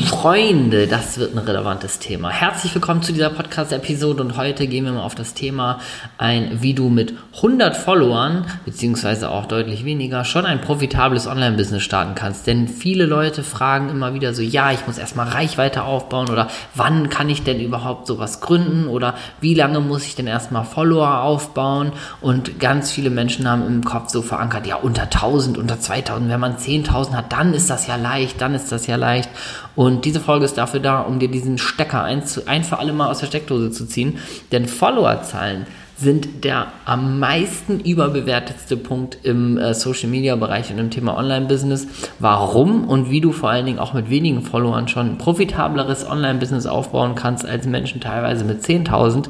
Freunde, das wird ein relevantes Thema. Herzlich willkommen zu dieser Podcast-Episode und heute gehen wir mal auf das Thema ein, wie du mit 100 Followern, beziehungsweise auch deutlich weniger, schon ein profitables Online-Business starten kannst. Denn viele Leute fragen immer wieder so, ja, ich muss erstmal Reichweite aufbauen oder wann kann ich denn überhaupt sowas gründen oder wie lange muss ich denn erstmal Follower aufbauen? Und ganz viele Menschen haben im Kopf so verankert, ja, unter 1000, unter 2000, wenn man 10.000 hat, dann ist das ja leicht, dann ist das ja leicht. Und diese Folge ist dafür da, um dir diesen Stecker ein, ein für alle Mal aus der Steckdose zu ziehen. Denn Followerzahlen sind der am meisten überbewertetste Punkt im äh, Social Media Bereich und im Thema Online Business. Warum und wie du vor allen Dingen auch mit wenigen Followern schon ein profitableres Online Business aufbauen kannst als Menschen teilweise mit 10.000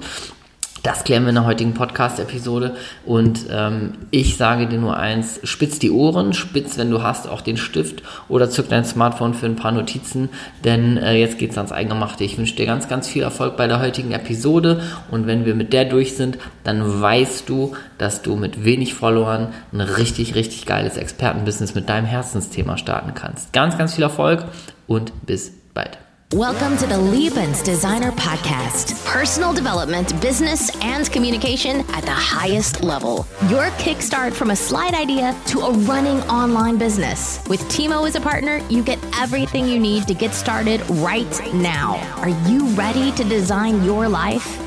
das klären wir in der heutigen Podcast-Episode. Und ähm, ich sage dir nur eins, spitz die Ohren, spitz, wenn du hast, auch den Stift oder zück dein Smartphone für ein paar Notizen, denn äh, jetzt geht's ans Eingemachte. Ich wünsche dir ganz, ganz viel Erfolg bei der heutigen Episode. Und wenn wir mit der durch sind, dann weißt du, dass du mit wenig Followern ein richtig, richtig geiles Expertenbusiness mit deinem Herzensthema starten kannst. Ganz, ganz viel Erfolg und bis bald. Welcome to the Liebens Designer Podcast. Personal development, business, and communication at the highest level. Your kickstart from a slide idea to a running online business. With Timo as a partner, you get everything you need to get started right now. Are you ready to design your life?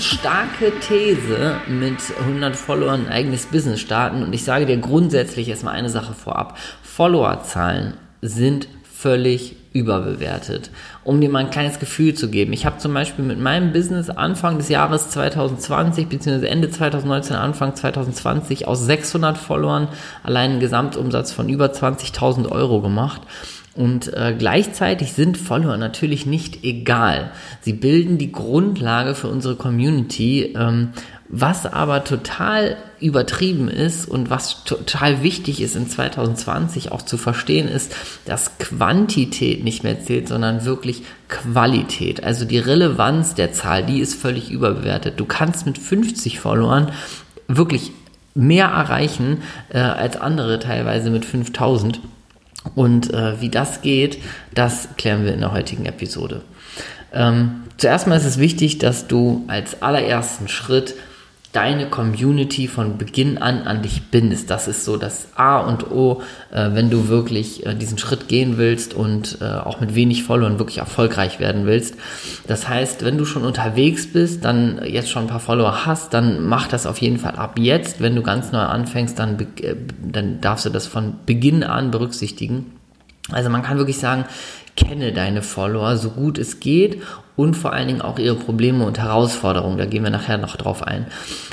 Starke These mit 100 Followern ein eigenes Business starten und ich sage dir grundsätzlich erstmal eine Sache vorab. Followerzahlen sind völlig überbewertet. Um dir mal ein kleines Gefühl zu geben. Ich habe zum Beispiel mit meinem Business Anfang des Jahres 2020 bzw. Ende 2019, Anfang 2020 aus 600 Followern allein einen Gesamtumsatz von über 20.000 Euro gemacht. Und äh, gleichzeitig sind Follower natürlich nicht egal. Sie bilden die Grundlage für unsere Community. Ähm, was aber total übertrieben ist und was total wichtig ist in 2020 auch zu verstehen ist, dass Quantität nicht mehr zählt, sondern wirklich Qualität. Also die Relevanz der Zahl, die ist völlig überbewertet. Du kannst mit 50 Followern wirklich mehr erreichen äh, als andere teilweise mit 5000. Und äh, wie das geht, das klären wir in der heutigen Episode. Ähm, zuerst mal ist es wichtig, dass du als allerersten Schritt deine Community von Beginn an an dich bindest. Das ist so das A und O, äh, wenn du wirklich äh, diesen Schritt gehen willst und äh, auch mit wenig Followern wirklich erfolgreich werden willst. Das heißt, wenn du schon unterwegs bist, dann jetzt schon ein paar Follower hast, dann mach das auf jeden Fall ab jetzt. Wenn du ganz neu anfängst, dann, äh, dann darfst du das von Beginn an berücksichtigen. Also man kann wirklich sagen, kenne deine Follower so gut es geht und vor allen Dingen auch ihre Probleme und Herausforderungen. Da gehen wir nachher noch drauf ein.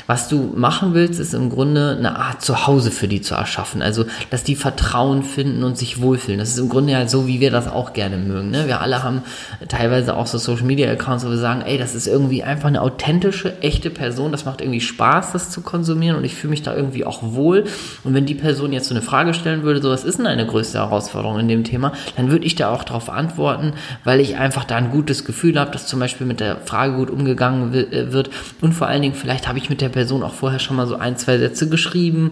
Was du machen willst, ist im Grunde eine Art Zuhause für die zu erschaffen. Also, dass die Vertrauen finden und sich wohlfühlen. Das ist im Grunde ja so, wie wir das auch gerne mögen. Ne? Wir alle haben teilweise auch so Social Media Accounts, wo wir sagen, ey, das ist irgendwie einfach eine authentische, echte Person. Das macht irgendwie Spaß, das zu konsumieren und ich fühle mich da irgendwie auch wohl. Und wenn die Person jetzt so eine Frage stellen würde, so was ist denn eine größte Herausforderung in dem Thema, dann würde ich da auch darauf antworten, weil ich einfach da ein gutes Gefühl habe, dass zum Beispiel mit der Frage gut umgegangen äh, wird. Und vor allen Dingen vielleicht habe ich mit der Person auch vorher schon mal so ein, zwei Sätze geschrieben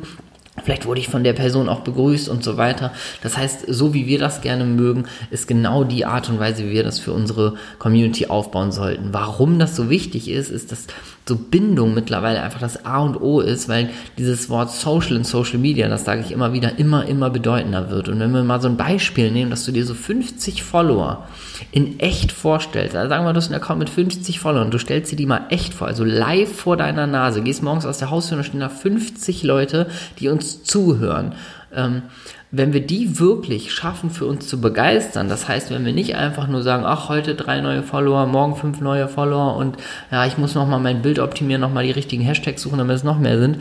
Vielleicht wurde ich von der Person auch begrüßt und so weiter. Das heißt, so wie wir das gerne mögen, ist genau die Art und Weise, wie wir das für unsere Community aufbauen sollten. Warum das so wichtig ist, ist, dass so Bindung mittlerweile einfach das A und O ist, weil dieses Wort Social in Social Media, das sage ich immer wieder, immer, immer bedeutender wird. Und wenn wir mal so ein Beispiel nehmen, dass du dir so 50 Follower in echt vorstellst, also sagen wir, du hast einen Account mit 50 Followern, du stellst dir die mal echt vor, also live vor deiner Nase, gehst morgens aus der Haustür und stehen da 50 Leute, die uns zuhören. Ähm, wenn wir die wirklich schaffen, für uns zu begeistern, das heißt, wenn wir nicht einfach nur sagen, ach, heute drei neue Follower, morgen fünf neue Follower und ja, ich muss nochmal mein Bild optimieren, nochmal die richtigen Hashtags suchen, damit es noch mehr sind,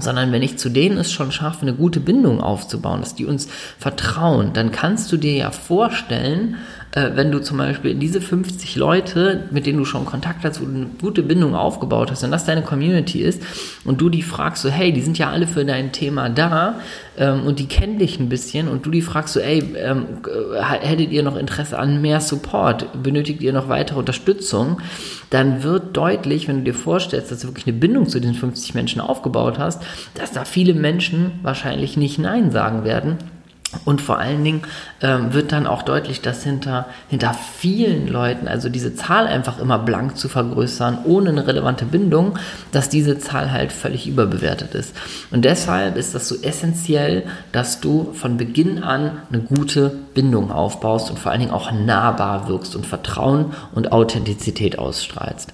sondern wenn ich zu denen es schon schaffe, eine gute Bindung aufzubauen, dass die uns vertrauen, dann kannst du dir ja vorstellen, äh, wenn du zum Beispiel diese 50 Leute, mit denen du schon Kontakt hast, wo du eine gute Bindung aufgebaut hast, und das deine Community ist, und du die fragst so, hey, die sind ja alle für dein Thema da, ähm, und die kennen dich ein bisschen, und du die fragst so, ey, ähm, hättet ihr noch Interesse an mehr Support? Benötigt ihr noch weitere Unterstützung? Dann wird deutlich, wenn du dir vorstellst, dass du wirklich eine Bindung zu diesen 50 Menschen aufgebaut hast, dass da viele Menschen wahrscheinlich nicht Nein sagen werden Und vor allen Dingen ähm, wird dann auch deutlich, dass hinter, hinter vielen Leuten, also diese Zahl einfach immer blank zu vergrößern, ohne eine relevante Bindung, dass diese Zahl halt völlig überbewertet ist. Und deshalb ist das so essentiell, dass du von Beginn an eine gute Bindung aufbaust und vor allen Dingen auch nahbar wirkst und Vertrauen und Authentizität ausstrahlst.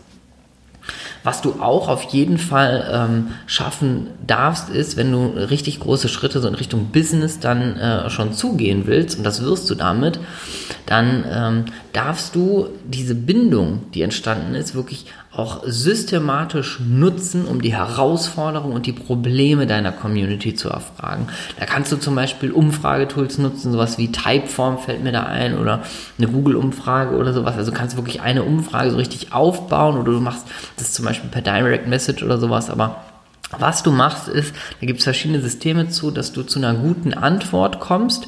Was du auch auf jeden Fall ähm, schaffen darfst, ist, wenn du richtig große Schritte so in Richtung Business dann äh, schon zugehen willst, und das wirst du damit, dann ähm, darfst du diese Bindung, die entstanden ist, wirklich auch systematisch nutzen, um die Herausforderungen und die Probleme deiner Community zu erfragen. Da kannst du zum Beispiel Umfragetools nutzen, sowas wie Typeform fällt mir da ein oder eine Google-Umfrage oder sowas. Also kannst du wirklich eine Umfrage so richtig aufbauen oder du machst das zum Beispiel per Direct Message oder sowas, aber was du machst ist, da gibt es verschiedene Systeme zu, dass du zu einer guten Antwort kommst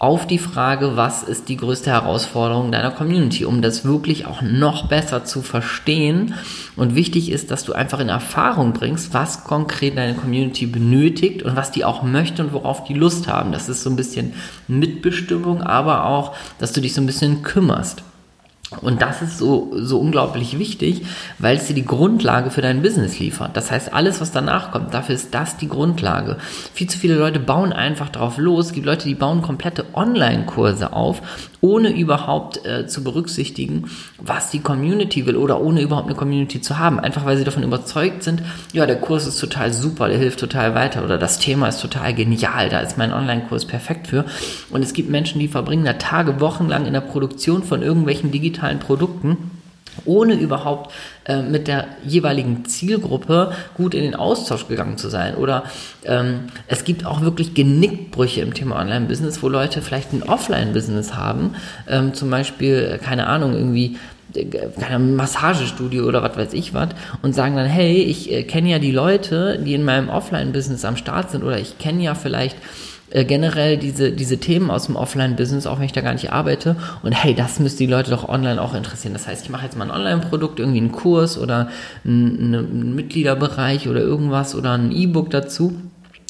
auf die Frage, was ist die größte Herausforderung deiner Community, um das wirklich auch noch besser zu verstehen. Und wichtig ist, dass du einfach in Erfahrung bringst, was konkret deine Community benötigt und was die auch möchte und worauf die Lust haben. Das ist so ein bisschen Mitbestimmung, aber auch, dass du dich so ein bisschen kümmerst. Und das ist so, so unglaublich wichtig, weil es dir die Grundlage für dein Business liefert. Das heißt, alles, was danach kommt, dafür ist das die Grundlage. Viel zu viele Leute bauen einfach drauf los. Es gibt Leute, die bauen komplette Online-Kurse auf, ohne überhaupt äh, zu berücksichtigen, was die Community will oder ohne überhaupt eine Community zu haben. Einfach weil sie davon überzeugt sind, ja, der Kurs ist total super, der hilft total weiter oder das Thema ist total genial, da ist mein Online-Kurs perfekt für. Und es gibt Menschen, die verbringen da Tage, Wochen lang in der Produktion von irgendwelchen digitalen Produkten ohne überhaupt äh, mit der jeweiligen Zielgruppe gut in den Austausch gegangen zu sein. Oder ähm, es gibt auch wirklich Genickbrüche im Thema Online-Business, wo Leute vielleicht ein Offline-Business haben, ähm, zum Beispiel, äh, keine Ahnung, irgendwie äh, keine Massagestudio oder was weiß ich was und sagen dann, hey, ich äh, kenne ja die Leute, die in meinem Offline-Business am Start sind oder ich kenne ja vielleicht äh, generell diese, diese Themen aus dem Offline-Business, auch wenn ich da gar nicht arbeite. Und hey, das müsste die Leute doch online auch interessieren. Das heißt, ich mache jetzt mal ein Online-Produkt, irgendwie einen Kurs oder einen, einen Mitgliederbereich oder irgendwas oder ein E-Book dazu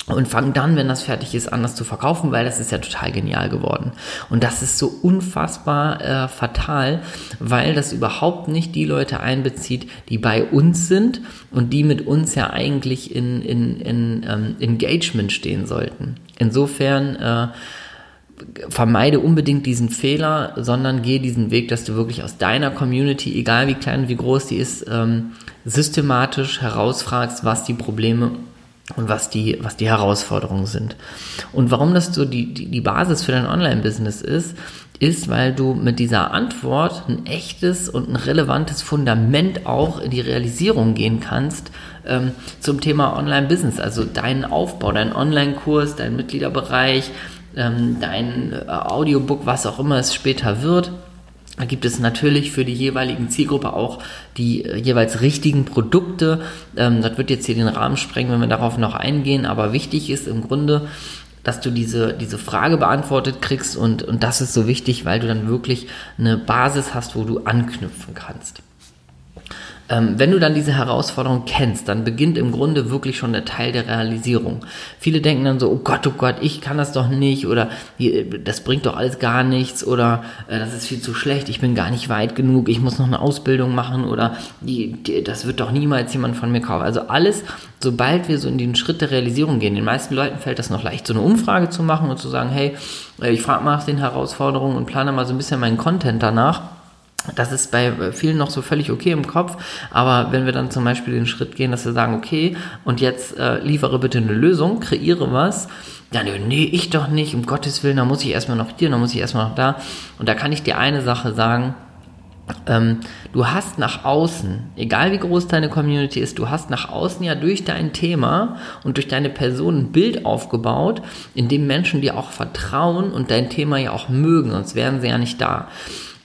und fangen dann, wenn das fertig ist, an, das zu verkaufen, weil das ist ja total genial geworden. Und das ist so unfassbar äh, fatal, weil das überhaupt nicht die Leute einbezieht, die bei uns sind und die mit uns ja eigentlich in, in, in ähm, Engagement stehen sollten. Insofern äh, vermeide unbedingt diesen Fehler, sondern gehe diesen Weg, dass du wirklich aus deiner Community, egal wie klein, wie groß die ist, ähm, systematisch herausfragst, was die Probleme und was die, was die Herausforderungen sind. Und warum das so die, die, die Basis für dein Online-Business ist, ist, weil du mit dieser Antwort ein echtes und ein relevantes Fundament auch in die Realisierung gehen kannst ähm, zum Thema Online-Business. Also deinen Aufbau, deinen Online-Kurs, deinen Mitgliederbereich, ähm, dein äh, Audiobook, was auch immer es später wird da gibt es natürlich für die jeweiligen Zielgruppe auch die äh, jeweils richtigen Produkte. Ähm, das wird jetzt hier den Rahmen sprengen, wenn wir darauf noch eingehen, aber wichtig ist im Grunde, dass du diese, diese Frage beantwortet kriegst und, und das ist so wichtig, weil du dann wirklich eine Basis hast, wo du anknüpfen kannst. Ähm, wenn du dann diese Herausforderung kennst, dann beginnt im Grunde wirklich schon der Teil der Realisierung. Viele denken dann so, oh Gott, oh Gott, ich kann das doch nicht oder das bringt doch alles gar nichts oder äh, das ist viel zu schlecht, ich bin gar nicht weit genug, ich muss noch eine Ausbildung machen oder die, die, das wird doch niemals jemand von mir kaufen. Also alles, sobald wir so in den Schritt der Realisierung gehen, den meisten Leuten fällt das noch leicht, so eine Umfrage zu machen und zu sagen, hey, äh, ich frage mal nach den Herausforderungen und plane mal so ein bisschen meinen Content danach das ist bei vielen noch so völlig okay im Kopf, aber wenn wir dann zum Beispiel den Schritt gehen, dass wir sagen, okay, und jetzt äh, liefere bitte eine Lösung, kreiere was, dann, nee, ich doch nicht, um Gottes Willen, da muss ich erstmal noch hier, da muss ich erstmal noch da. Und da kann ich dir eine Sache sagen, ähm, du hast nach außen, egal wie groß deine Community ist, du hast nach außen ja durch dein Thema und durch deine Person ein Bild aufgebaut, in dem Menschen dir auch vertrauen und dein Thema ja auch mögen, sonst wären sie ja nicht da.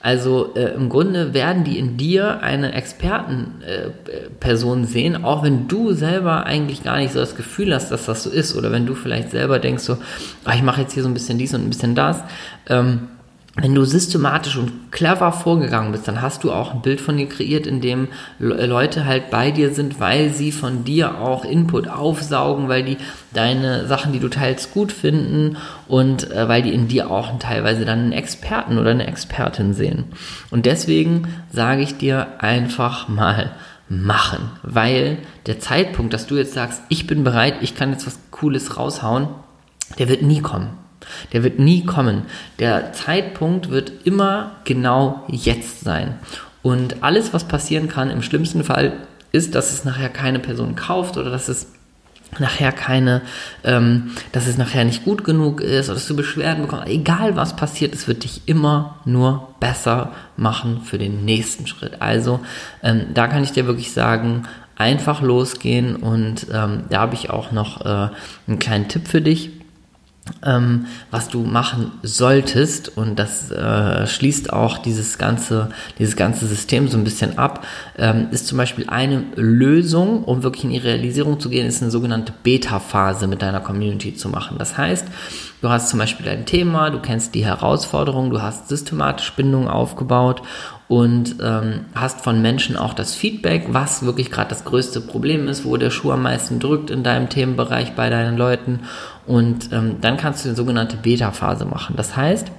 Also äh, im Grunde werden die in dir eine Expertenperson äh, sehen, auch wenn du selber eigentlich gar nicht so das Gefühl hast, dass das so ist. Oder wenn du vielleicht selber denkst so, ach, ich mache jetzt hier so ein bisschen dies und ein bisschen das. Ähm, wenn du systematisch und clever vorgegangen bist, dann hast du auch ein Bild von dir kreiert, in dem Leute halt bei dir sind, weil sie von dir auch Input aufsaugen, weil die deine Sachen, die du teilst, gut finden und äh, weil die in dir auch teilweise dann einen Experten oder eine Expertin sehen. Und deswegen sage ich dir einfach mal machen, weil der Zeitpunkt, dass du jetzt sagst, ich bin bereit, ich kann jetzt was Cooles raushauen, der wird nie kommen. Der wird nie kommen. Der Zeitpunkt wird immer genau jetzt sein. Und alles, was passieren kann, im schlimmsten Fall, ist, dass es nachher keine Person kauft oder dass es nachher keine, ähm, dass es nachher nicht gut genug ist oder dass du Beschwerden bekommst. Egal was passiert, es wird dich immer nur besser machen für den nächsten Schritt. Also ähm, da kann ich dir wirklich sagen, einfach losgehen und ähm, da habe ich auch noch äh, einen kleinen Tipp für dich ähm, was du machen solltest. Und das äh, schließt auch dieses ganze dieses ganze System so ein bisschen ab ähm, ist zum Beispiel eine Lösung um wirklich in die Realisierung zu gehen ist eine sogenannte Beta-Phase mit deiner Community zu machen. Das heißt du hast zum Beispiel ein Thema du kennst die Herausforderung du hast systematisch Bindungen aufgebaut und ähm, hast von Menschen auch das Feedback, was wirklich gerade das größte Problem ist, wo der Schuh am meisten drückt in deinem Themenbereich bei deinen Leuten. Und ähm, dann kannst du eine sogenannte Beta-Phase machen. Das heißt,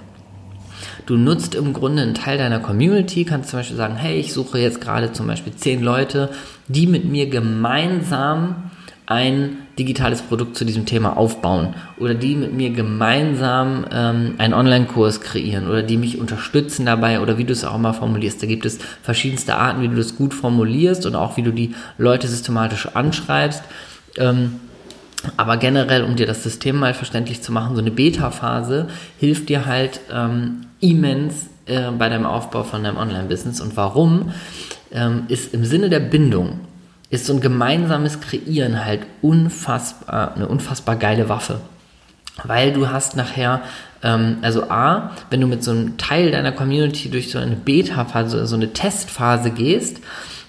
du nutzt im Grunde einen Teil deiner Community, kannst zum Beispiel sagen, hey, ich suche jetzt gerade zum Beispiel zehn Leute, die mit mir gemeinsam ein digitales Produkt zu diesem Thema aufbauen oder die mit mir gemeinsam ähm, einen Online-Kurs kreieren oder die mich unterstützen dabei oder wie du es auch mal formulierst. Da gibt es verschiedenste Arten, wie du das gut formulierst und auch wie du die Leute systematisch anschreibst. Ähm, aber generell, um dir das System mal verständlich zu machen, so eine Beta-Phase hilft dir halt ähm, immens äh, bei deinem Aufbau von deinem Online-Business. Und warum? Ähm, ist im Sinne der Bindung ist so ein gemeinsames Kreieren halt unfassbar, eine unfassbar geile Waffe. Weil du hast nachher, ähm, also A, wenn du mit so einem Teil deiner Community durch so eine Beta-Phase, so eine Testphase gehst,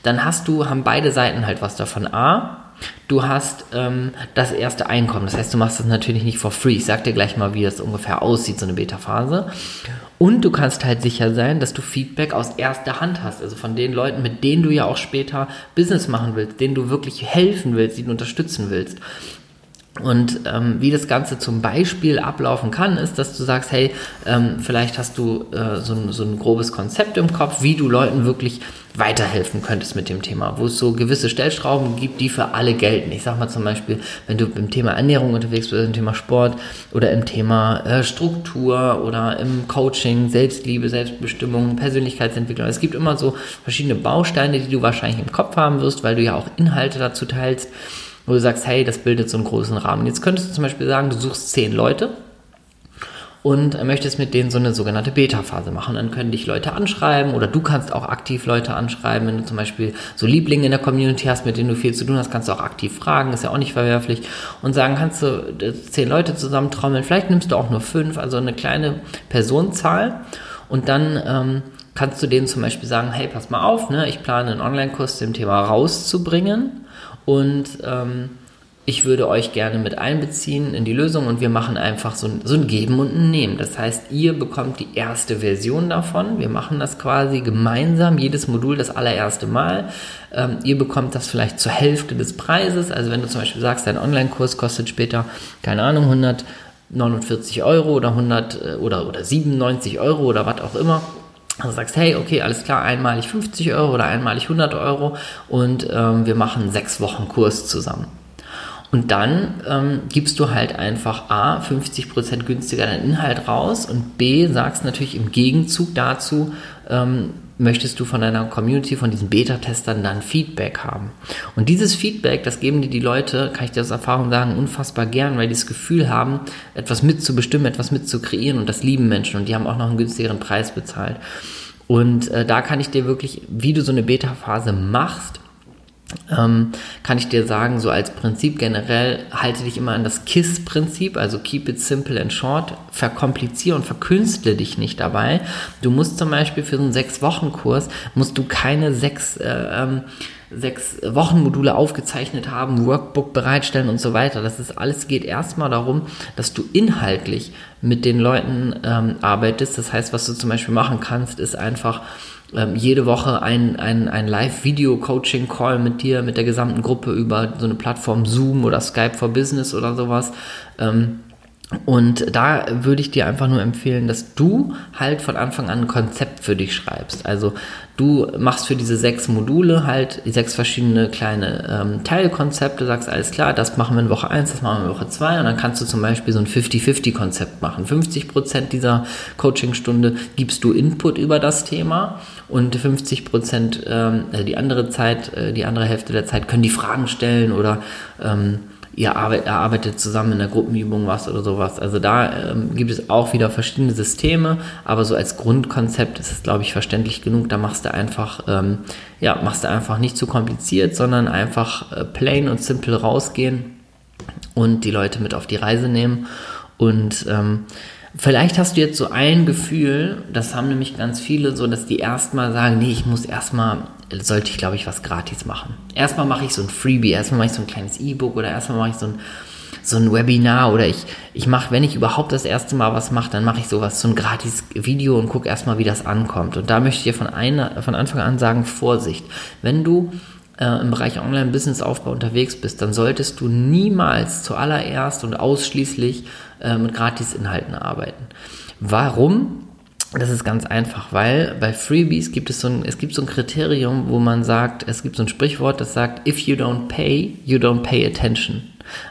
dann hast du, haben beide Seiten halt was davon. A, du hast ähm, das erste Einkommen. Das heißt, du machst das natürlich nicht for free. Ich sag dir gleich mal, wie das ungefähr aussieht, so eine Beta-Phase. Und du kannst halt sicher sein, dass du Feedback aus erster Hand hast. Also von den Leuten, mit denen du ja auch später Business machen willst, denen du wirklich helfen willst, die du unterstützen willst. Und ähm, wie das Ganze zum Beispiel ablaufen kann, ist, dass du sagst, hey, ähm, vielleicht hast du äh, so, ein, so ein grobes Konzept im Kopf, wie du Leuten wirklich weiterhelfen könntest mit dem Thema, wo es so gewisse Stellschrauben gibt, die für alle gelten. Ich sag mal zum Beispiel, wenn du im Thema Ernährung unterwegs bist, im Thema Sport oder im Thema äh, Struktur oder im Coaching, Selbstliebe, Selbstbestimmung, Persönlichkeitsentwicklung. Es gibt immer so verschiedene Bausteine, die du wahrscheinlich im Kopf haben wirst, weil du ja auch Inhalte dazu teilst wo du sagst, hey, das bildet so einen großen Rahmen. Jetzt könntest du zum Beispiel sagen, du suchst zehn Leute und möchtest mit denen so eine sogenannte Beta-Phase machen. Dann können dich Leute anschreiben oder du kannst auch aktiv Leute anschreiben. Wenn du zum Beispiel so Lieblinge in der Community hast, mit denen du viel zu tun hast, kannst du auch aktiv fragen, ist ja auch nicht verwerflich. Und sagen, kannst du äh, zehn Leute zusammentrommeln, vielleicht nimmst du auch nur fünf, also eine kleine Personenzahl. Und dann ähm, kannst du denen zum Beispiel sagen, hey, pass mal auf, ne, ich plane einen Online-Kurs zum Thema rauszubringen und ähm, ich würde euch gerne mit einbeziehen in die Lösung und wir machen einfach so ein, so ein Geben und ein Nehmen. Das heißt, ihr bekommt die erste Version davon. Wir machen das quasi gemeinsam, jedes Modul das allererste Mal. Ähm, ihr bekommt das vielleicht zur Hälfte des Preises. Also wenn du zum Beispiel sagst, dein Online-Kurs kostet später, keine Ahnung, 149 Euro oder 100 äh, oder, oder 97 Euro oder was auch immer also sagst, hey, okay, alles klar, einmalig 50 Euro oder einmalig 100 Euro und ähm, wir machen sechs Wochen Kurs zusammen. Und dann ähm, gibst du halt einfach A, 50% günstiger deinen Inhalt raus und B, sagst natürlich im Gegenzug dazu, ähm, möchtest du von deiner Community, von diesen Beta-Testern dann Feedback haben. Und dieses Feedback, das geben dir die Leute, kann ich dir aus Erfahrung sagen, unfassbar gern, weil die das Gefühl haben, etwas mitzubestimmen, etwas mitzukreieren und das lieben Menschen und die haben auch noch einen günstigeren Preis bezahlt. Und äh, da kann ich dir wirklich, wie du so eine Beta-Phase machst, ähm, kann ich dir sagen, so als Prinzip generell, halte dich immer an das KISS-Prinzip, also keep it simple and short, verkompliziere und verkünstle dich nicht dabei. Du musst zum Beispiel für so einen Sechs-Wochen-Kurs, musst du keine sechs, äh, ähm, sechs Wochenmodule aufgezeichnet haben, Workbook bereitstellen und so weiter. Das ist alles geht erstmal darum, dass du inhaltlich mit den Leuten ähm, arbeitest. Das heißt, was du zum Beispiel machen kannst, ist einfach ähm, jede Woche ein, ein, ein Live-Video-Coaching-Call mit dir, mit der gesamten Gruppe über so eine Plattform Zoom oder Skype for Business oder sowas. Ähm, und da würde ich dir einfach nur empfehlen, dass du halt von Anfang an ein Konzept für dich schreibst. Also du machst für diese sechs Module halt sechs verschiedene kleine ähm, Teilkonzepte, sagst alles klar, das machen wir in Woche 1, das machen wir in Woche 2 und dann kannst du zum Beispiel so ein 50-50-Konzept machen. 50 Prozent dieser Coachingstunde gibst du Input über das Thema und 50 Prozent, ähm, also die andere Zeit, äh, die andere Hälfte der Zeit können die Fragen stellen oder ähm, ihr arbeitet zusammen in der Gruppenübung was oder sowas. Also da ähm, gibt es auch wieder verschiedene Systeme, aber so als Grundkonzept ist es, glaube ich, verständlich genug. Da machst du einfach, ähm, ja, machst du einfach nicht zu kompliziert, sondern einfach äh, plain und simple rausgehen und die Leute mit auf die Reise nehmen. Und ähm, vielleicht hast du jetzt so ein Gefühl, das haben nämlich ganz viele, so dass die erstmal sagen, nee, ich muss erstmal sollte ich, glaube ich, was gratis machen. Erstmal mache ich so ein Freebie, erstmal mache ich so ein kleines E-Book oder erstmal mache ich so ein, so ein Webinar oder ich, ich mache, wenn ich überhaupt das erste Mal was mache, dann mache ich sowas, so ein gratis Video und gucke erstmal, wie das ankommt. Und da möchte ich dir von, einer, von Anfang an sagen, Vorsicht. Wenn du äh, im Bereich Online-Business-Aufbau unterwegs bist, dann solltest du niemals zuallererst und ausschließlich äh, mit Gratis-Inhalten arbeiten. Warum? Das ist ganz einfach, weil bei Freebies gibt es so ein, es gibt so ein Kriterium, wo man sagt, es gibt so ein Sprichwort, das sagt, if you don't pay, you don't pay attention.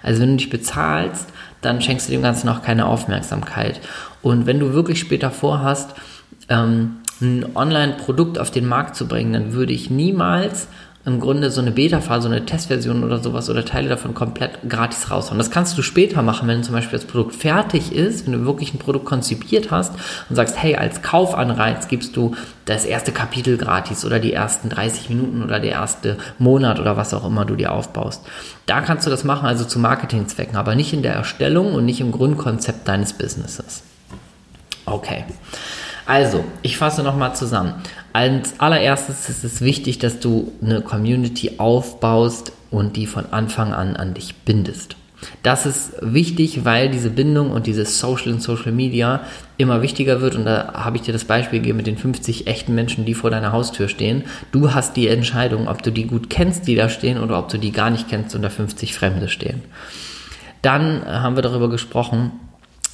Also wenn du dich bezahlst, dann schenkst du dem Ganzen auch keine Aufmerksamkeit. Und wenn du wirklich später vorhast, ähm, ein Online-Produkt auf den Markt zu bringen, dann würde ich niemals im Grunde so eine Beta-Phase, so eine Testversion oder sowas oder Teile davon komplett gratis raushauen. Das kannst du später machen, wenn zum Beispiel das Produkt fertig ist, wenn du wirklich ein Produkt konzipiert hast und sagst, hey, als Kaufanreiz gibst du das erste Kapitel gratis oder die ersten 30 Minuten oder der erste Monat oder was auch immer du dir aufbaust. Da kannst du das machen, also zu Marketingzwecken, aber nicht in der Erstellung und nicht im Grundkonzept deines Businesses. Okay. Also, ich fasse nochmal zusammen. Als allererstes ist es wichtig, dass du eine Community aufbaust und die von Anfang an an dich bindest. Das ist wichtig, weil diese Bindung und dieses Social und Social Media immer wichtiger wird. Und da habe ich dir das Beispiel gegeben mit den 50 echten Menschen, die vor deiner Haustür stehen. Du hast die Entscheidung, ob du die gut kennst, die da stehen, oder ob du die gar nicht kennst und da 50 Fremde stehen. Dann haben wir darüber gesprochen,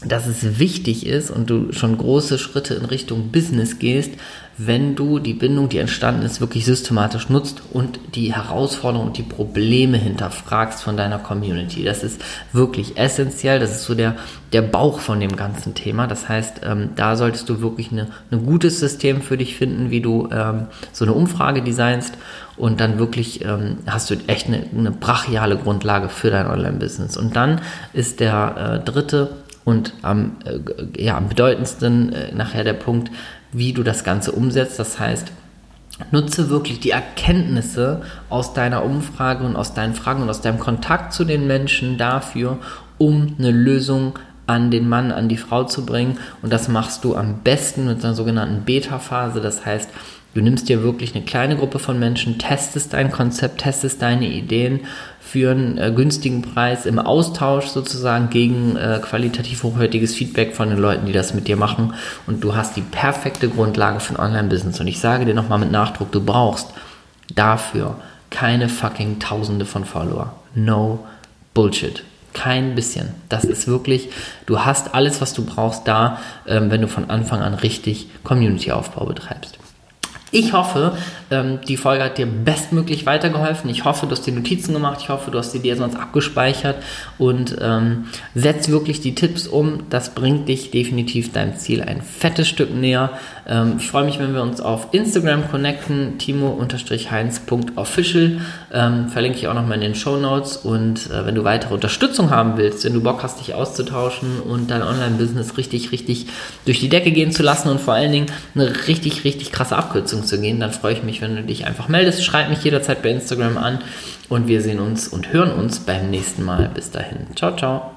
dass es wichtig ist und du schon große Schritte in Richtung Business gehst, wenn du die Bindung, die entstanden ist, wirklich systematisch nutzt und die Herausforderungen und die Probleme hinterfragst von deiner Community. Das ist wirklich essentiell. Das ist so der, der Bauch von dem ganzen Thema. Das heißt, ähm, da solltest du wirklich ein gutes System für dich finden, wie du ähm, so eine Umfrage designst und dann wirklich ähm, hast du echt eine, eine brachiale Grundlage für dein Online-Business. Und dann ist der äh, dritte und am, äh, ja, am bedeutendsten äh, nachher der Punkt, wie du das Ganze umsetzt. Das heißt, nutze wirklich die Erkenntnisse aus deiner Umfrage und aus deinen Fragen und aus deinem Kontakt zu den Menschen dafür, um eine Lösung an den Mann, an die Frau zu bringen. Und das machst du am besten mit einer sogenannten Beta-Phase. Das heißt, du nimmst dir wirklich eine kleine Gruppe von Menschen, testest dein Konzept, testest deine Ideen für einen äh, günstigen Preis im Austausch sozusagen gegen äh, qualitativ hochwertiges Feedback von den Leuten, die das mit dir machen. Und du hast die perfekte Grundlage für ein Online-Business. Und ich sage dir nochmal mit Nachdruck, du brauchst dafür keine fucking Tausende von Follower. No Bullshit. Kein bisschen. Das ist wirklich, du hast alles, was du brauchst da, ähm, wenn du von Anfang an richtig Community-Aufbau betreibst. Ich hoffe, ähm, die Folge hat dir bestmöglich weitergeholfen. Ich hoffe, du hast dir Notizen gemacht. Ich hoffe, du hast sie dir sonst abgespeichert und ähm, setz wirklich die Tipps um. Das bringt dich definitiv deinem Ziel ein fettes Stück näher. Ähm, ich freue mich, wenn wir uns auf Instagram connecten. Timo-heinz.official. Verlinke ich auch nochmal in den Show Notes. Und äh, wenn du weitere Unterstützung haben willst, wenn du Bock hast, dich auszutauschen und dein Online-Business richtig, richtig durch die Decke gehen zu lassen und vor allen Dingen eine richtig, richtig krasse Abkürzung zu gehen, dann freue ich mich, wenn du dich einfach meldest. Schreib mich jederzeit bei Instagram an und wir sehen uns und hören uns beim nächsten Mal. Bis dahin. Ciao, ciao.